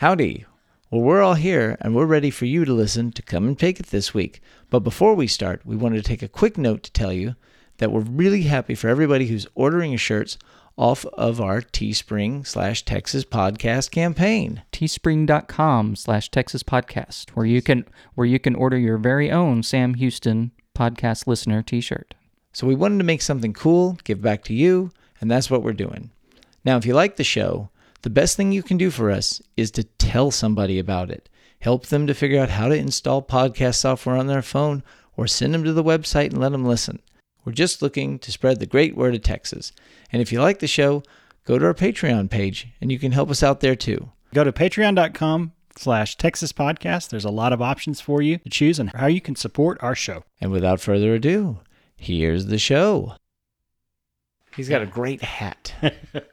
Howdy. Well, we're all here and we're ready for you to listen to Come and Take It this week. But before we start, we wanted to take a quick note to tell you that we're really happy for everybody who's ordering your shirts off of our Teespring slash Texas podcast campaign. teespring.com slash texas podcast where you can where you can order your very own sam houston podcast listener t-shirt So we wanted to make something cool, give back to you, and that's what we're doing. Now, if you like the show, the best thing you can do for us is to tell somebody about it. Help them to figure out how to install podcast software on their phone or send them to the website and let them listen. We're just looking to spread the great word of Texas. And if you like the show, go to our Patreon page and you can help us out there too. Go to patreon.com slash Texas Podcast. There's a lot of options for you to choose and how you can support our show. And without further ado, here's the show. He's got a great hat.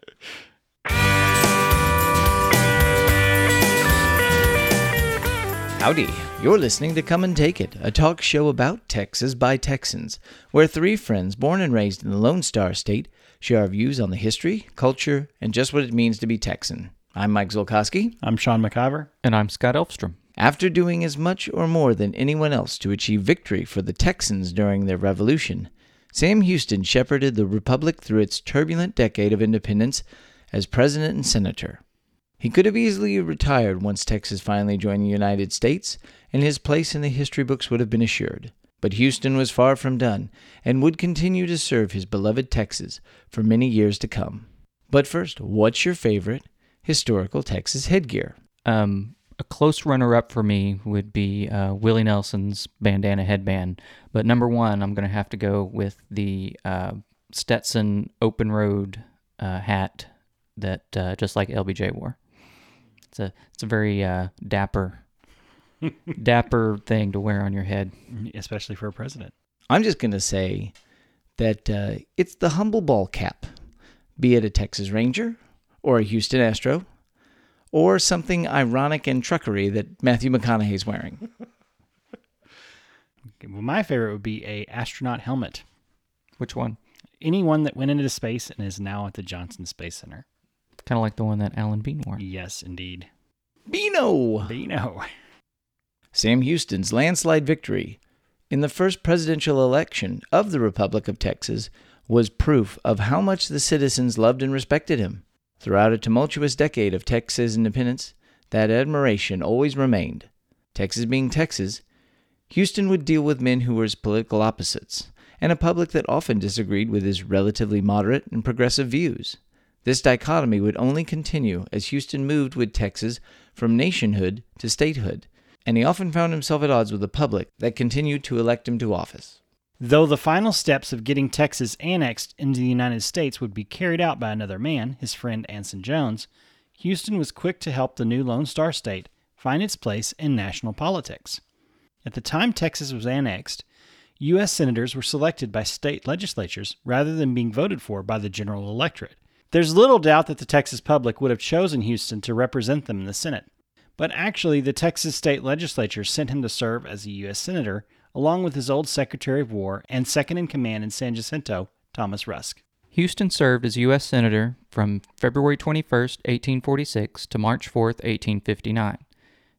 Howdy. You're listening to Come and Take It, a talk show about Texas by Texans, where three friends born and raised in the Lone Star State share our views on the history, culture, and just what it means to be Texan. I'm Mike Zolkowski. I'm Sean McIver. and i'm scott elfstrom After doing as much or more than anyone else to achieve victory for the Texans during their revolution, Sam Houston shepherded the Republic through its turbulent decade of independence as president and senator. He could have easily retired once Texas finally joined the United States, and his place in the history books would have been assured. But Houston was far from done, and would continue to serve his beloved Texas for many years to come. But first, what's your favorite historical Texas headgear? um, a close runner-up for me would be uh, willie nelson's bandana headband but number one i'm going to have to go with the uh, stetson open road uh, hat that uh, just like lbj wore it's a it's a very uh, dapper dapper thing to wear on your head Especially for a president. I'm just going to say that uh, it's the humble ball cap, be it a Texas Ranger or a Houston Astro or something ironic and truckery that Matthew McConaughey's wearing. Okay, Well, my favorite would be a astronaut helmet. which one Anyone that went into space and is now at the Johnson Space Center. Kind of like the one that alan bean wore Yes, indeed. Bino! Bino. Sam Houston's landslide victory in the first presidential election of the Republic of Texas was proof of how much the citizens loved and respected him. Throughout a tumultuous decade of Texas independence, that admiration always remained. Texas being Texas, Houston would deal with men who were his political opposites, and a public that often disagreed with his relatively moderate and progressive views. This dichotomy would only continue as Houston moved with Texas from nationhood to statehood, and he often found himself at odds with the public that continued to elect him to office. Though the final steps of getting Texas annexed into the United States would be carried out by another man, his friend Anson Jones, Houston was quick to help the new Lone Star State find its place in national politics. At the time Texas was annexed, U.S. senators were selected by state legislatures rather than being voted for by the general electorate. There's little doubt that the Texas public would have chosen Houston to represent them in the Senate. But actually, the Texas state legislature sent him to serve as a U.S. Senator, along with his old Secretary of War and second in command in San Jacinto, Thomas Rusk. Houston served as U.S. Senator from February 21, 1846 to March 4, 1859.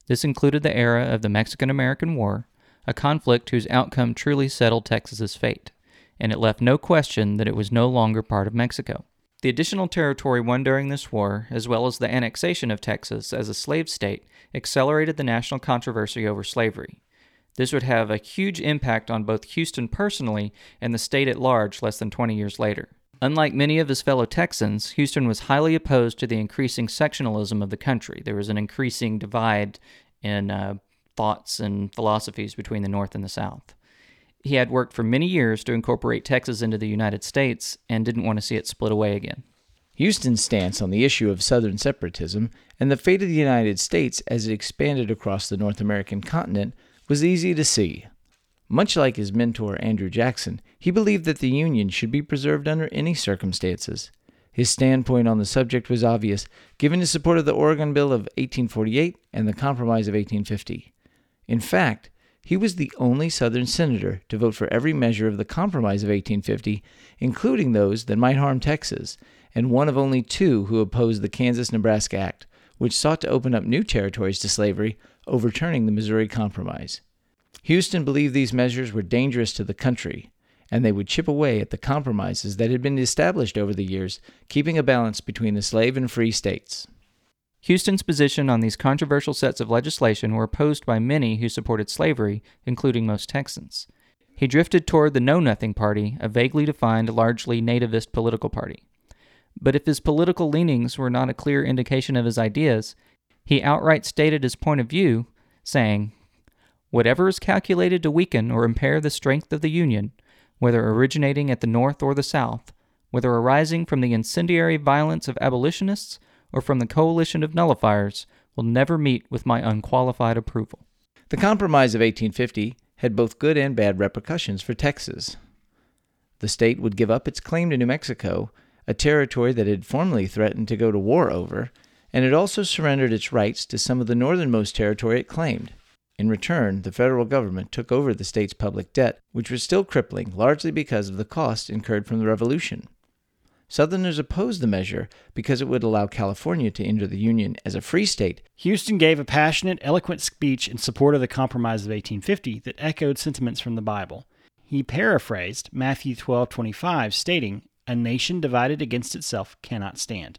This included the era of the Mexican American War, a conflict whose outcome truly settled Texas's fate, and it left no question that it was no longer part of Mexico. The additional territory won during this war, as well as the annexation of Texas as a slave state, accelerated the national controversy over slavery. This would have a huge impact on both Houston personally and the state at large less than 20 years later. Unlike many of his fellow Texans, Houston was highly opposed to the increasing sectionalism of the country. There was an increasing divide in uh, thoughts and philosophies between the North and the South. He had worked for many years to incorporate Texas into the United States and didn't want to see it split away again. Houston's stance on the issue of Southern separatism and the fate of the United States as it expanded across the North American continent was easy to see. Much like his mentor Andrew Jackson, he believed that the Union should be preserved under any circumstances. His standpoint on the subject was obvious, given his support of the Oregon Bill of 1848 and the Compromise of 1850. In fact, he was the only Southern senator to vote for every measure of the Compromise of 1850, including those that might harm Texas, and one of only two who opposed the Kansas Nebraska Act, which sought to open up new territories to slavery, overturning the Missouri Compromise. Houston believed these measures were dangerous to the country, and they would chip away at the compromises that had been established over the years, keeping a balance between the slave and free states. Houston's position on these controversial sets of legislation were opposed by many who supported slavery, including most Texans. He drifted toward the Know Nothing Party, a vaguely defined, largely nativist political party. But if his political leanings were not a clear indication of his ideas, he outright stated his point of view, saying, Whatever is calculated to weaken or impair the strength of the Union, whether originating at the North or the South, whether arising from the incendiary violence of abolitionists or from the coalition of nullifiers, will never meet with my unqualified approval. The Compromise of 1850 had both good and bad repercussions for Texas. The state would give up its claim to New Mexico, a territory that it had formerly threatened to go to war over, and it also surrendered its rights to some of the northernmost territory it claimed. In return, the federal government took over the state's public debt, which was still crippling largely because of the cost incurred from the Revolution. Southerners opposed the measure because it would allow California to enter the Union as a free state. Houston gave a passionate, eloquent speech in support of the Compromise of 1850 that echoed sentiments from the Bible. He paraphrased Matthew 12:25 stating, "A nation divided against itself cannot stand."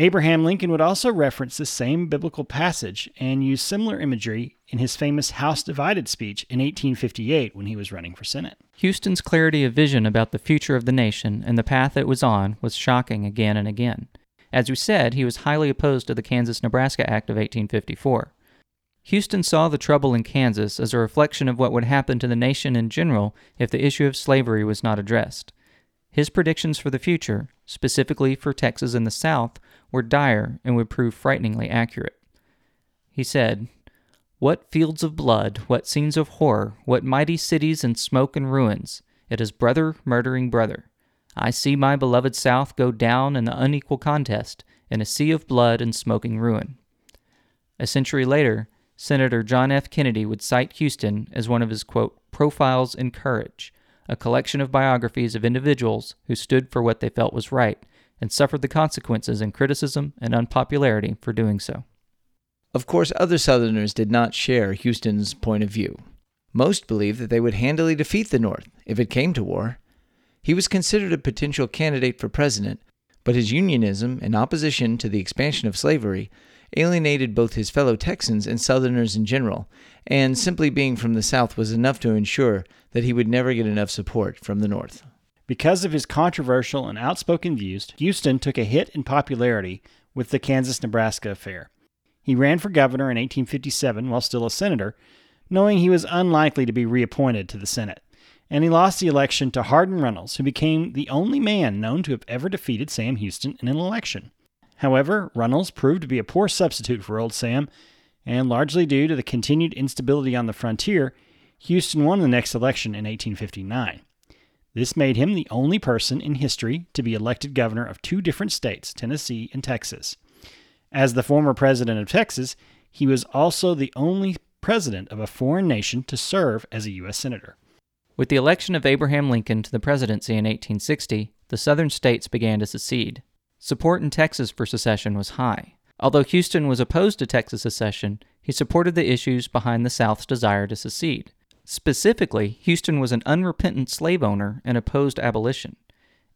Abraham Lincoln would also reference the same biblical passage and use similar imagery in his famous House Divided speech in 1858 when he was running for Senate. Houston's clarity of vision about the future of the nation and the path it was on was shocking again and again. As we said, he was highly opposed to the Kansas Nebraska Act of 1854. Houston saw the trouble in Kansas as a reflection of what would happen to the nation in general if the issue of slavery was not addressed. His predictions for the future, specifically for Texas and the South, were dire and would prove frighteningly accurate. He said, What fields of blood, what scenes of horror, what mighty cities in smoke and ruins! It is brother murdering brother. I see my beloved South go down in the unequal contest, in a sea of blood and smoking ruin. A century later, Senator John F. Kennedy would cite Houston as one of his, quote, profiles in courage, a collection of biographies of individuals who stood for what they felt was right and suffered the consequences in criticism and unpopularity for doing so. Of course, other Southerners did not share Houston's point of view. Most believed that they would handily defeat the North if it came to war. He was considered a potential candidate for president, but his unionism and opposition to the expansion of slavery alienated both his fellow Texans and Southerners in general, and simply being from the South was enough to ensure that he would never get enough support from the North. Because of his controversial and outspoken views, Houston took a hit in popularity with the Kansas Nebraska affair. He ran for governor in 1857 while still a senator, knowing he was unlikely to be reappointed to the Senate. And he lost the election to Hardin Runnels, who became the only man known to have ever defeated Sam Houston in an election. However, Runnels proved to be a poor substitute for Old Sam, and largely due to the continued instability on the frontier, Houston won the next election in 1859. This made him the only person in history to be elected governor of two different states, Tennessee and Texas. As the former president of Texas, he was also the only president of a foreign nation to serve as a U.S. Senator. With the election of Abraham Lincoln to the presidency in 1860, the southern states began to secede. Support in Texas for secession was high. Although Houston was opposed to Texas secession, he supported the issues behind the South's desire to secede. Specifically, Houston was an unrepentant slave owner and opposed abolition.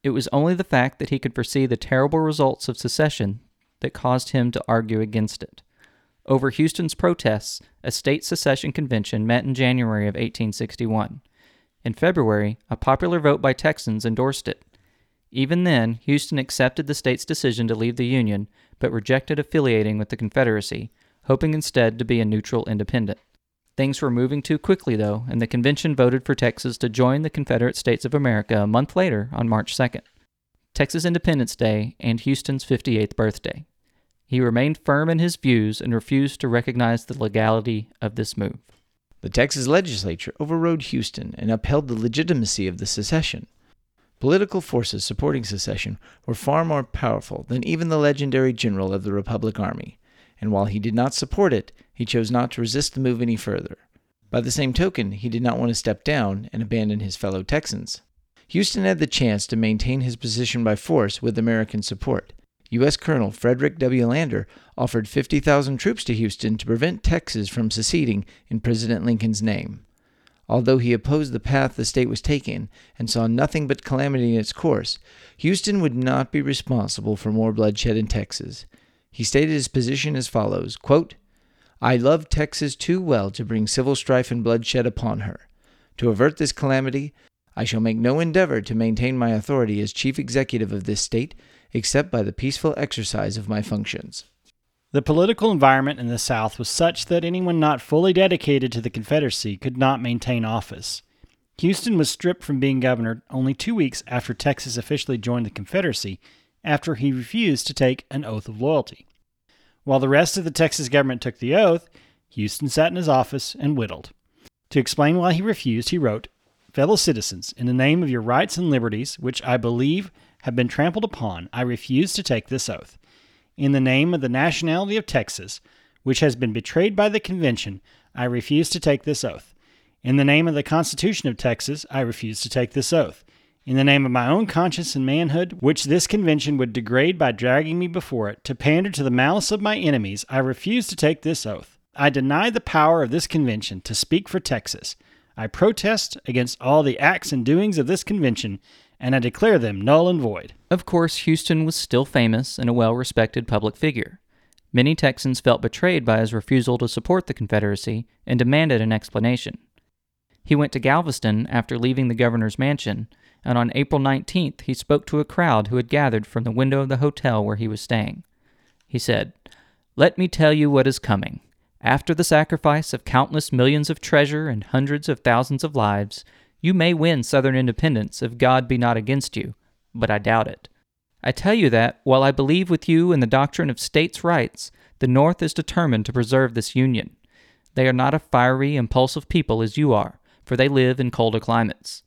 It was only the fact that he could foresee the terrible results of secession that caused him to argue against it. Over Houston's protests, a state secession convention met in January of 1861. In February, a popular vote by Texans endorsed it. Even then, Houston accepted the state's decision to leave the Union, but rejected affiliating with the Confederacy, hoping instead to be a neutral independent. Things were moving too quickly, though, and the convention voted for Texas to join the Confederate States of America a month later on March 2nd, Texas Independence Day and Houston's 58th birthday. He remained firm in his views and refused to recognize the legality of this move. The Texas legislature overrode Houston and upheld the legitimacy of the secession. Political forces supporting secession were far more powerful than even the legendary general of the Republic Army, and while he did not support it, he chose not to resist the move any further. By the same token, he did not want to step down and abandon his fellow Texans. Houston had the chance to maintain his position by force with American support. U.S. Colonel Frederick W. Lander offered 50,000 troops to Houston to prevent Texas from seceding in President Lincoln's name. Although he opposed the path the state was taking and saw nothing but calamity in its course, Houston would not be responsible for more bloodshed in Texas. He stated his position as follows quote, I love Texas too well to bring civil strife and bloodshed upon her. To avert this calamity, I shall make no endeavor to maintain my authority as chief executive of this state except by the peaceful exercise of my functions. The political environment in the South was such that anyone not fully dedicated to the Confederacy could not maintain office. Houston was stripped from being governor only two weeks after Texas officially joined the Confederacy after he refused to take an oath of loyalty. While the rest of the Texas government took the oath, Houston sat in his office and whittled. To explain why he refused, he wrote, Fellow citizens, in the name of your rights and liberties, which I believe have been trampled upon, I refuse to take this oath in the name of the nationality of Texas, which has been betrayed by the convention, I refuse to take this oath. In the name of the Constitution of Texas, I refuse to take this oath. In the name of my own conscience and manhood, which this convention would degrade by dragging me before it, to pander to the malice of my enemies, I refuse to take this oath. I deny the power of this convention to speak for Texas. I protest against all the acts and doings of this convention and I declare them null and void. Of course, Houston was still famous and a well respected public figure. Many Texans felt betrayed by his refusal to support the Confederacy and demanded an explanation. He went to Galveston after leaving the governor's mansion, and on April 19th he spoke to a crowd who had gathered from the window of the hotel where he was staying. He said, Let me tell you what is coming. After the sacrifice of countless millions of treasure and hundreds of thousands of lives, you may win Southern independence if God be not against you, but I doubt it. I tell you that, while I believe with you in the doctrine of states' rights, the North is determined to preserve this Union. They are not a fiery, impulsive people as you are, for they live in colder climates.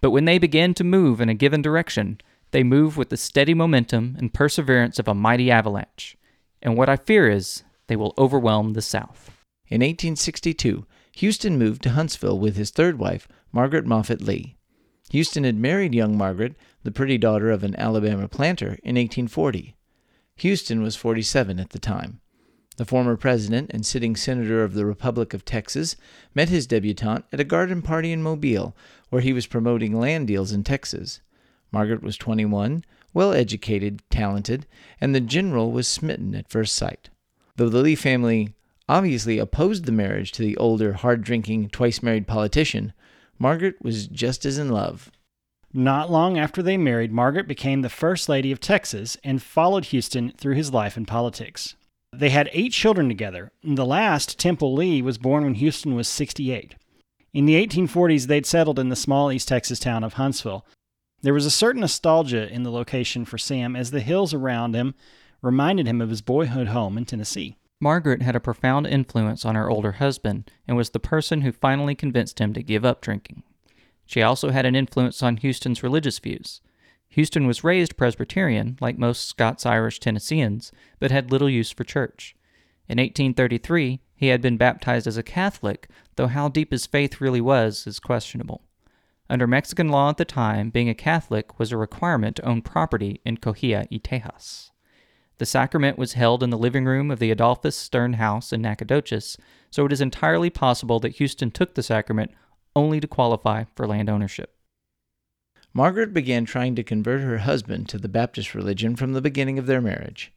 But when they begin to move in a given direction, they move with the steady momentum and perseverance of a mighty avalanche. And what I fear is, they will overwhelm the South. In 1862, Houston moved to Huntsville with his third wife, Margaret Moffette Lea. Houston had married young Margaret, the pretty daughter of an Alabama planter, in 1840. Houston was 47 at the time. The former president and sitting senator of the Republic of Texas met his debutante at a garden party in Mobile, where he was promoting land deals in Texas. Margaret was 21, well educated, talented, and the general was smitten at first sight. Though the Lea family obviously opposed the marriage to the older, hard drinking, twice married politician, Margaret was just as in love. Not long after they married, Margaret became the First Lady of Texas and followed Houston through his life in politics. They had eight children together. The last, Temple Lea, was born when Houston was 68. In the 1840s, they'd settled in the small East Texas town of Huntsville. There was a certain nostalgia in the location for Sam as the hills around him reminded him of his boyhood home in Tennessee. Margaret had a profound influence on her older husband and was the person who finally convinced him to give up drinking. She also had an influence on Houston's religious views. Houston was raised Presbyterian, like most Scots Irish Tennesseans, but had little use for church. In 1833, he had been baptized as a Catholic, though how deep his faith really was is questionable. Under Mexican law at the time, being a Catholic was a requirement to own property in Coahuila y Tejas. The sacrament was held in the living room of the Adolphus Sterne House in Nacogdoches, so it is entirely possible that Houston took the sacrament only to qualify for land ownership. Margaret began trying to convert her husband to the Baptist religion from the beginning of their marriage.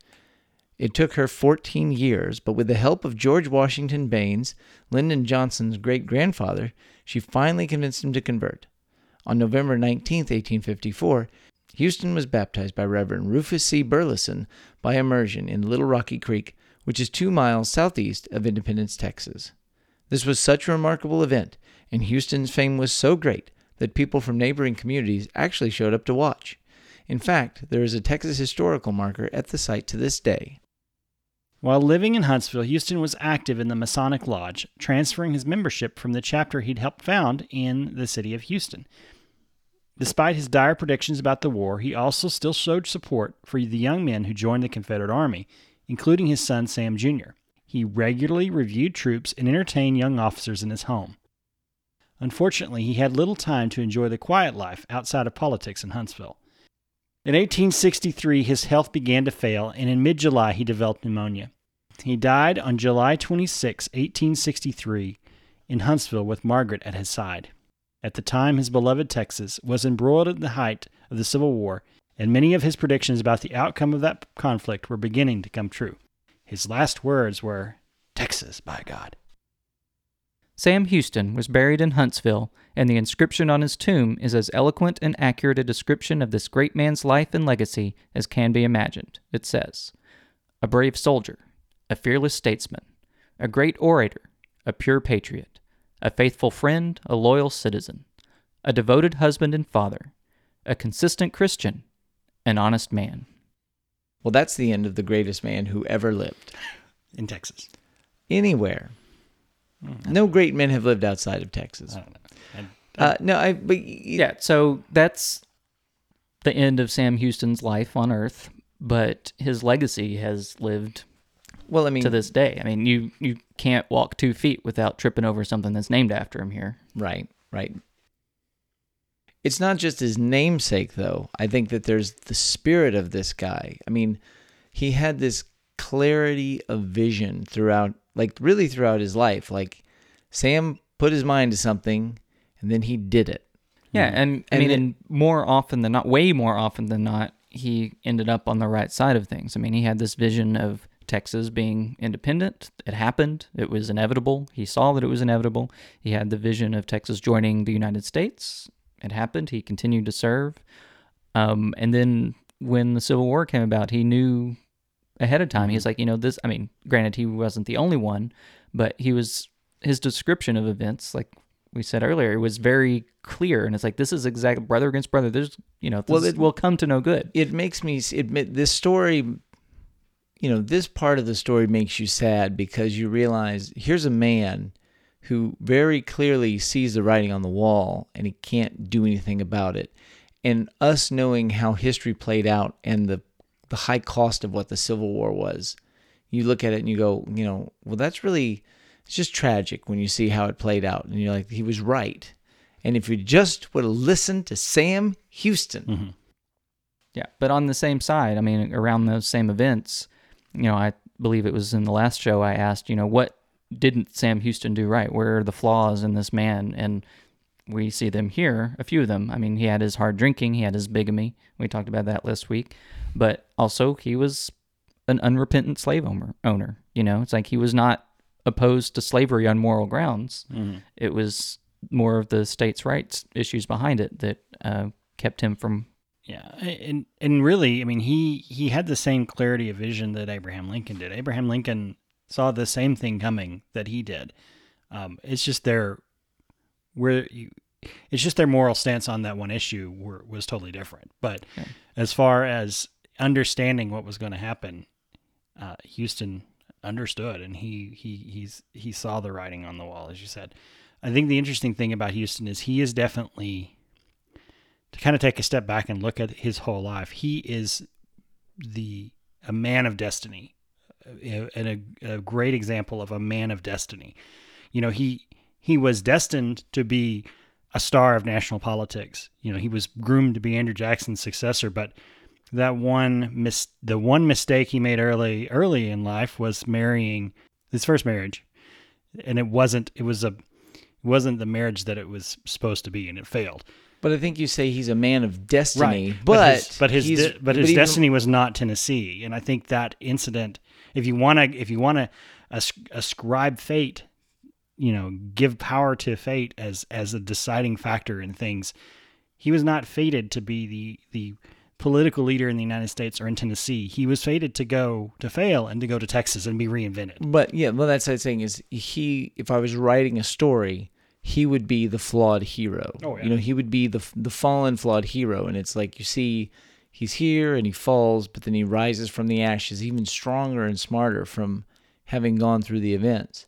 It took her 14 years, but with the help of George Washington Baines, Lyndon Johnson's great grandfather, she finally convinced him to convert. On November 19, 1854, Houston was baptized by Reverend Rufus C. Burleson by immersion in Little Rocky Creek, which is two miles southeast of Independence, Texas. This was such a remarkable event, and Houston's fame was so great that people from neighboring communities actually showed up to watch. In fact, there is a Texas historical marker at the site to this day. While living in Huntsville, Houston was active in the Masonic Lodge, transferring his membership from the chapter he'd helped found in the city of Houston. Despite his dire predictions about the war, he also still showed support for the young men who joined the Confederate Army, including his son Sam Jr. He regularly reviewed troops and entertained young officers in his home. Unfortunately, he had little time to enjoy the quiet life outside of politics in Huntsville. In 1863, his health began to fail, and in mid July, he developed pneumonia. He died on July 26, 1863, in Huntsville with Margaret at his side. At the time, his beloved Texas was embroiled in the height of the Civil War, and many of his predictions about the outcome of that conflict were beginning to come true. His last words were, Texas, by God. Sam Houston was buried in Huntsville, and the inscription on his tomb is as eloquent and accurate a description of this great man's life and legacy as can be imagined. It says, A brave soldier, a fearless statesman, a great orator, a pure patriot, a faithful friend, a loyal citizen, a devoted husband and father, a consistent Christian, an honest man. Well, that's the end of the greatest man who ever lived. In Texas. Anywhere. No great men have lived outside of Texas. I don't know. And- Uh, no, I. But Yeah, so that's the end of Sam Houston's life on Earth, but his legacy has lived Well, I mean, to this day. I mean, you you can't walk two feet without tripping over something that's named after him here. Right, right. It's not just his namesake, though. I think that there's the spirit of this guy. I mean, he had this clarity of vision throughout, like, really throughout his life. Like, Sam put his mind to something and then he did it. Yeah, and I mean, and more often than not, way more often than not, he ended up on the right side of things. I mean, he had this vision of Texas being independent. It happened. It was inevitable. He saw that it was inevitable. He had the vision of Texas joining the United States. It happened. He continued to serve. Um, and then when the Civil War came about, he knew ahead of time. He's like, you know, this. I mean, granted, he wasn't the only one, but he was his description of events, like we said earlier, it was very clear, and it's like this is exact brother against brother. There's, you know, this Well, it- will come to no good. It makes me admit this story, you know, this part of the story makes you sad because you realize here's a man who very clearly sees the writing on the wall and he can't do anything about it. And us knowing how history played out and the the high cost of what the Civil War was, you look at it and you go, you know, well that's really it's just tragic when you see how it played out and you're like he was right. And if you just would have listened to Sam Houston, mm-hmm. Yeah, but on the same side, I mean, around those same events, you know, I believe it was in the last show I asked, you know, what didn't Sam Houston do right? Where are the flaws in this man? And we see them here, a few of them. I mean, he had his hard drinking, he had his bigamy. We talked about that last week, but also he was an unrepentant slave owner. Owner, you know, it's like he was not opposed to slavery on moral grounds. It was more of the states' rights issues behind it that uh, kept him from Yeah, and and really, I mean, he he had the same clarity of vision that Abraham Lincoln did. Abraham Lincoln saw the same thing coming that he did. Um, it's just their where you, it's just their moral stance on that one issue were, was totally different. But Yeah. as far as understanding what was going to happen, uh, Houston understood, and he he he's he saw the writing on the wall, as you said. I think the interesting thing about Houston is he is definitely to kind of take a step back and look at his whole life, he is the a man of destiny, and a, a great example of a man of destiny. You know, he he was destined to be a star of national politics. You know, he was groomed to be Andrew Jackson's successor, but that one mis- the one mistake he made early early in life was marrying his first marriage, and it wasn't it was a it wasn't the marriage that it was supposed to be, and it failed. But I think you say he's a man of destiny. Right. But his, but his, de- but his even- destiny was not Tennessee, and I think that incident. If you want to, if you want to ascribe fate, you know, give power to fate as as a deciding factor in things, he was not fated to be the the political leader in the United States or in Tennessee. He was fated to go to fail and to go to Texas and be reinvented. But yeah, well, that's I'm saying is he. If I was writing a story, he would be the flawed hero. Oh, yeah. You know, he would be the the fallen flawed hero, and it's like you see, he's here and he falls, but then he rises from the ashes, even stronger and smarter from having gone through the events.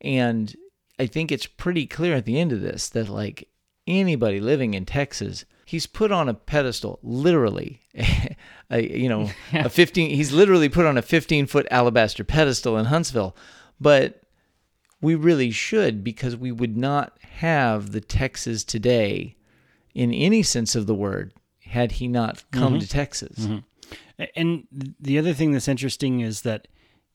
And I think it's pretty clear at the end of this that like anybody living in Texas, he's put on a pedestal, literally. a, you know, a 15 he's literally put on a 15 foot alabaster pedestal in Huntsville. But we really should because we would not have the Texas today in any sense of the word had he not come Mhm. to Texas. Mhm. And the other thing that's interesting is that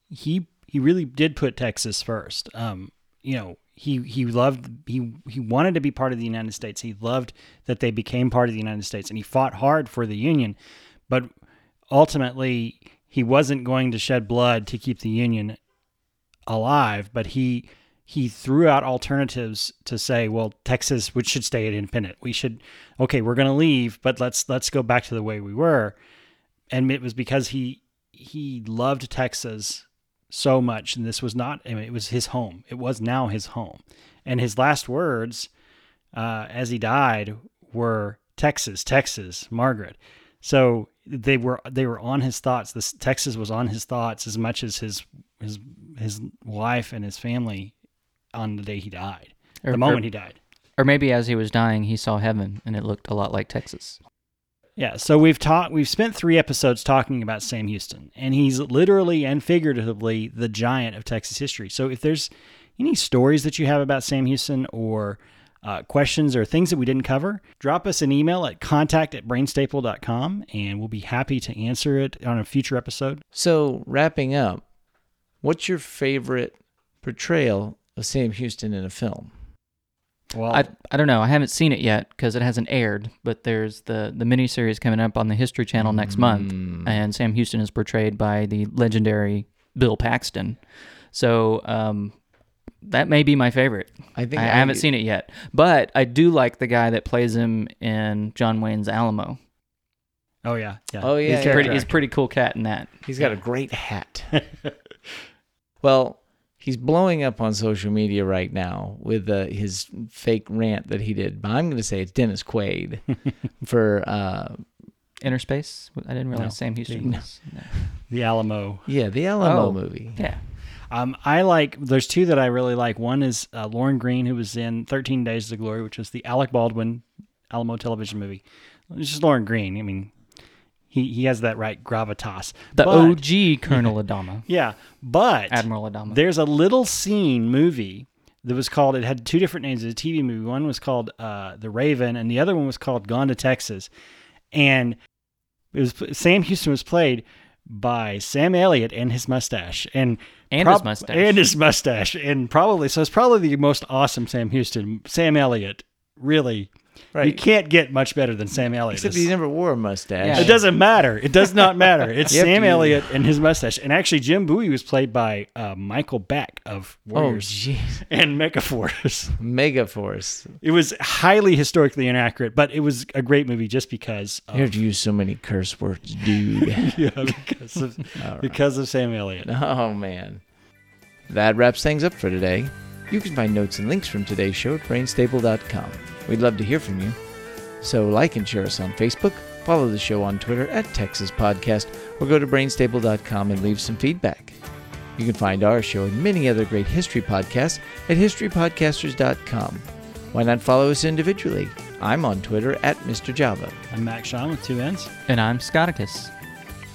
he he really did put Texas first. Um, you know, he he loved he he wanted to be part of the United States. He loved that they became part of the United States, and he fought hard for the Union. But ultimately, he wasn't going to shed blood to keep the Union alive. But he he threw out alternatives to say, well, Texas which should stay independent. We should okay, we're going to leave, but let's let's go back to the way we were and it was because he he loved Texas so much, and this was not. I mean, it was his home. It was now his home, and his last words, uh, as he died, were Texas, Texas, Margaret. So they were they were on his thoughts. This Texas was on his thoughts as much as his his his wife and his family on the day he died, Or- the moment he died. Or maybe as he was dying, he saw heaven and it looked a lot like Texas. Yeah, so we've talked we've spent 3 episodes talking about Sam Houston and he's literally and figuratively the giant of Texas history. So if there's any stories that you have about Sam Houston or uh, questions or things that we didn't cover, drop us an email at contact at brainstable.com and we'll be happy to answer it on a future episode. So, wrapping up, what's your favorite portrayal of Sam Houston in a film? Well, I, I don't know. I haven't seen it yet because it hasn't aired, but there's the, the miniseries coming up on the History Channel next month. Mm. and Sam Houston is portrayed by the legendary Bill Paxton. So um, that may be my favorite. I think I, I haven't seen it yet, but I do like the guy that plays him in John Wayne's Alamo. oh yeah, yeah. Oh, yeah, he's yeah, pretty. yeah. He's a pretty cool cat in that. He's got a great hat. well, he's blowing up on social media right now with uh, his fake rant that he did. But I'm going to say it's Dennis Quaid for uh, Innerspace. I didn't realize No. Sam Houston. No. Was, no. the Alamo. yeah the Alamo Oh. movie. Yeah. Um, I like. There's two that I really like. One is uh, Lorne Greene, who was in 13 Days to Glory, which was the Alec Baldwin Alamo television movie. It's just Lorne Greene. I mean, he he has that right gravitas. The But- OG Colonel Adama, Yeah, but Admiral Adama. there's a little scene movie that was called. It had two different names. It was a TV movie. One was called uh, The Raven, and the other one was called Gone to Texas. And it was Sam Houston was played by Sam Elliott and his mustache, and And his mustache. and his mustache, and probably so. It's probably the most awesome Sam Houston. Sam Elliott, really. You can't get much better than Sam Elliott. Except he never wore a mustache. Yeah. It doesn't matter. It does not matter. It's Sam Elliott and his mustache. And actually, Jim Bowie was played by uh, Michael Beck of Oh, Warriors jeez. and Megaforce. Megaforce. It was highly historically inaccurate, but it was a great movie just because You have to use so many curse words, dude. yeah, because of, because of Sam Elliott. oh, man. That wraps things up for today. You can find notes and links from today's show at brainstable.com. We'd love to hear from you. So like and share us on Facebook, follow the show on Twitter at Texas Podcast, or go to brainstable.com and leave some feedback. You can find our show and many other great history podcasts at historypodcasters.com. Why not follow us individually? I'm on Twitter at Mr. Java. I'm Max Sean with two N's. and I'm Scotticus.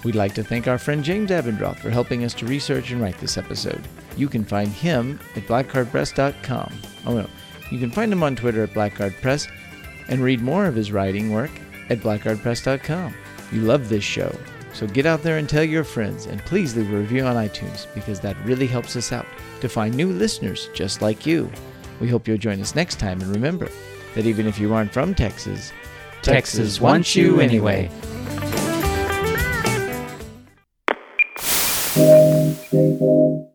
We'd like to thank our friend James Abendroth for helping us to research and write this episode. You can find him at blackcardpress.com. Oh no, you can find him on Twitter at Blackguard Press and read more of his writing work at blackguardpress.com. You love this show, so get out there and tell your friends, and please leave a review on iTunes because that really helps us out to find new listeners just like you. We hope you'll join us next time, and remember that even if you aren't from Texas, Texas, Texas wants you anyway. anyway.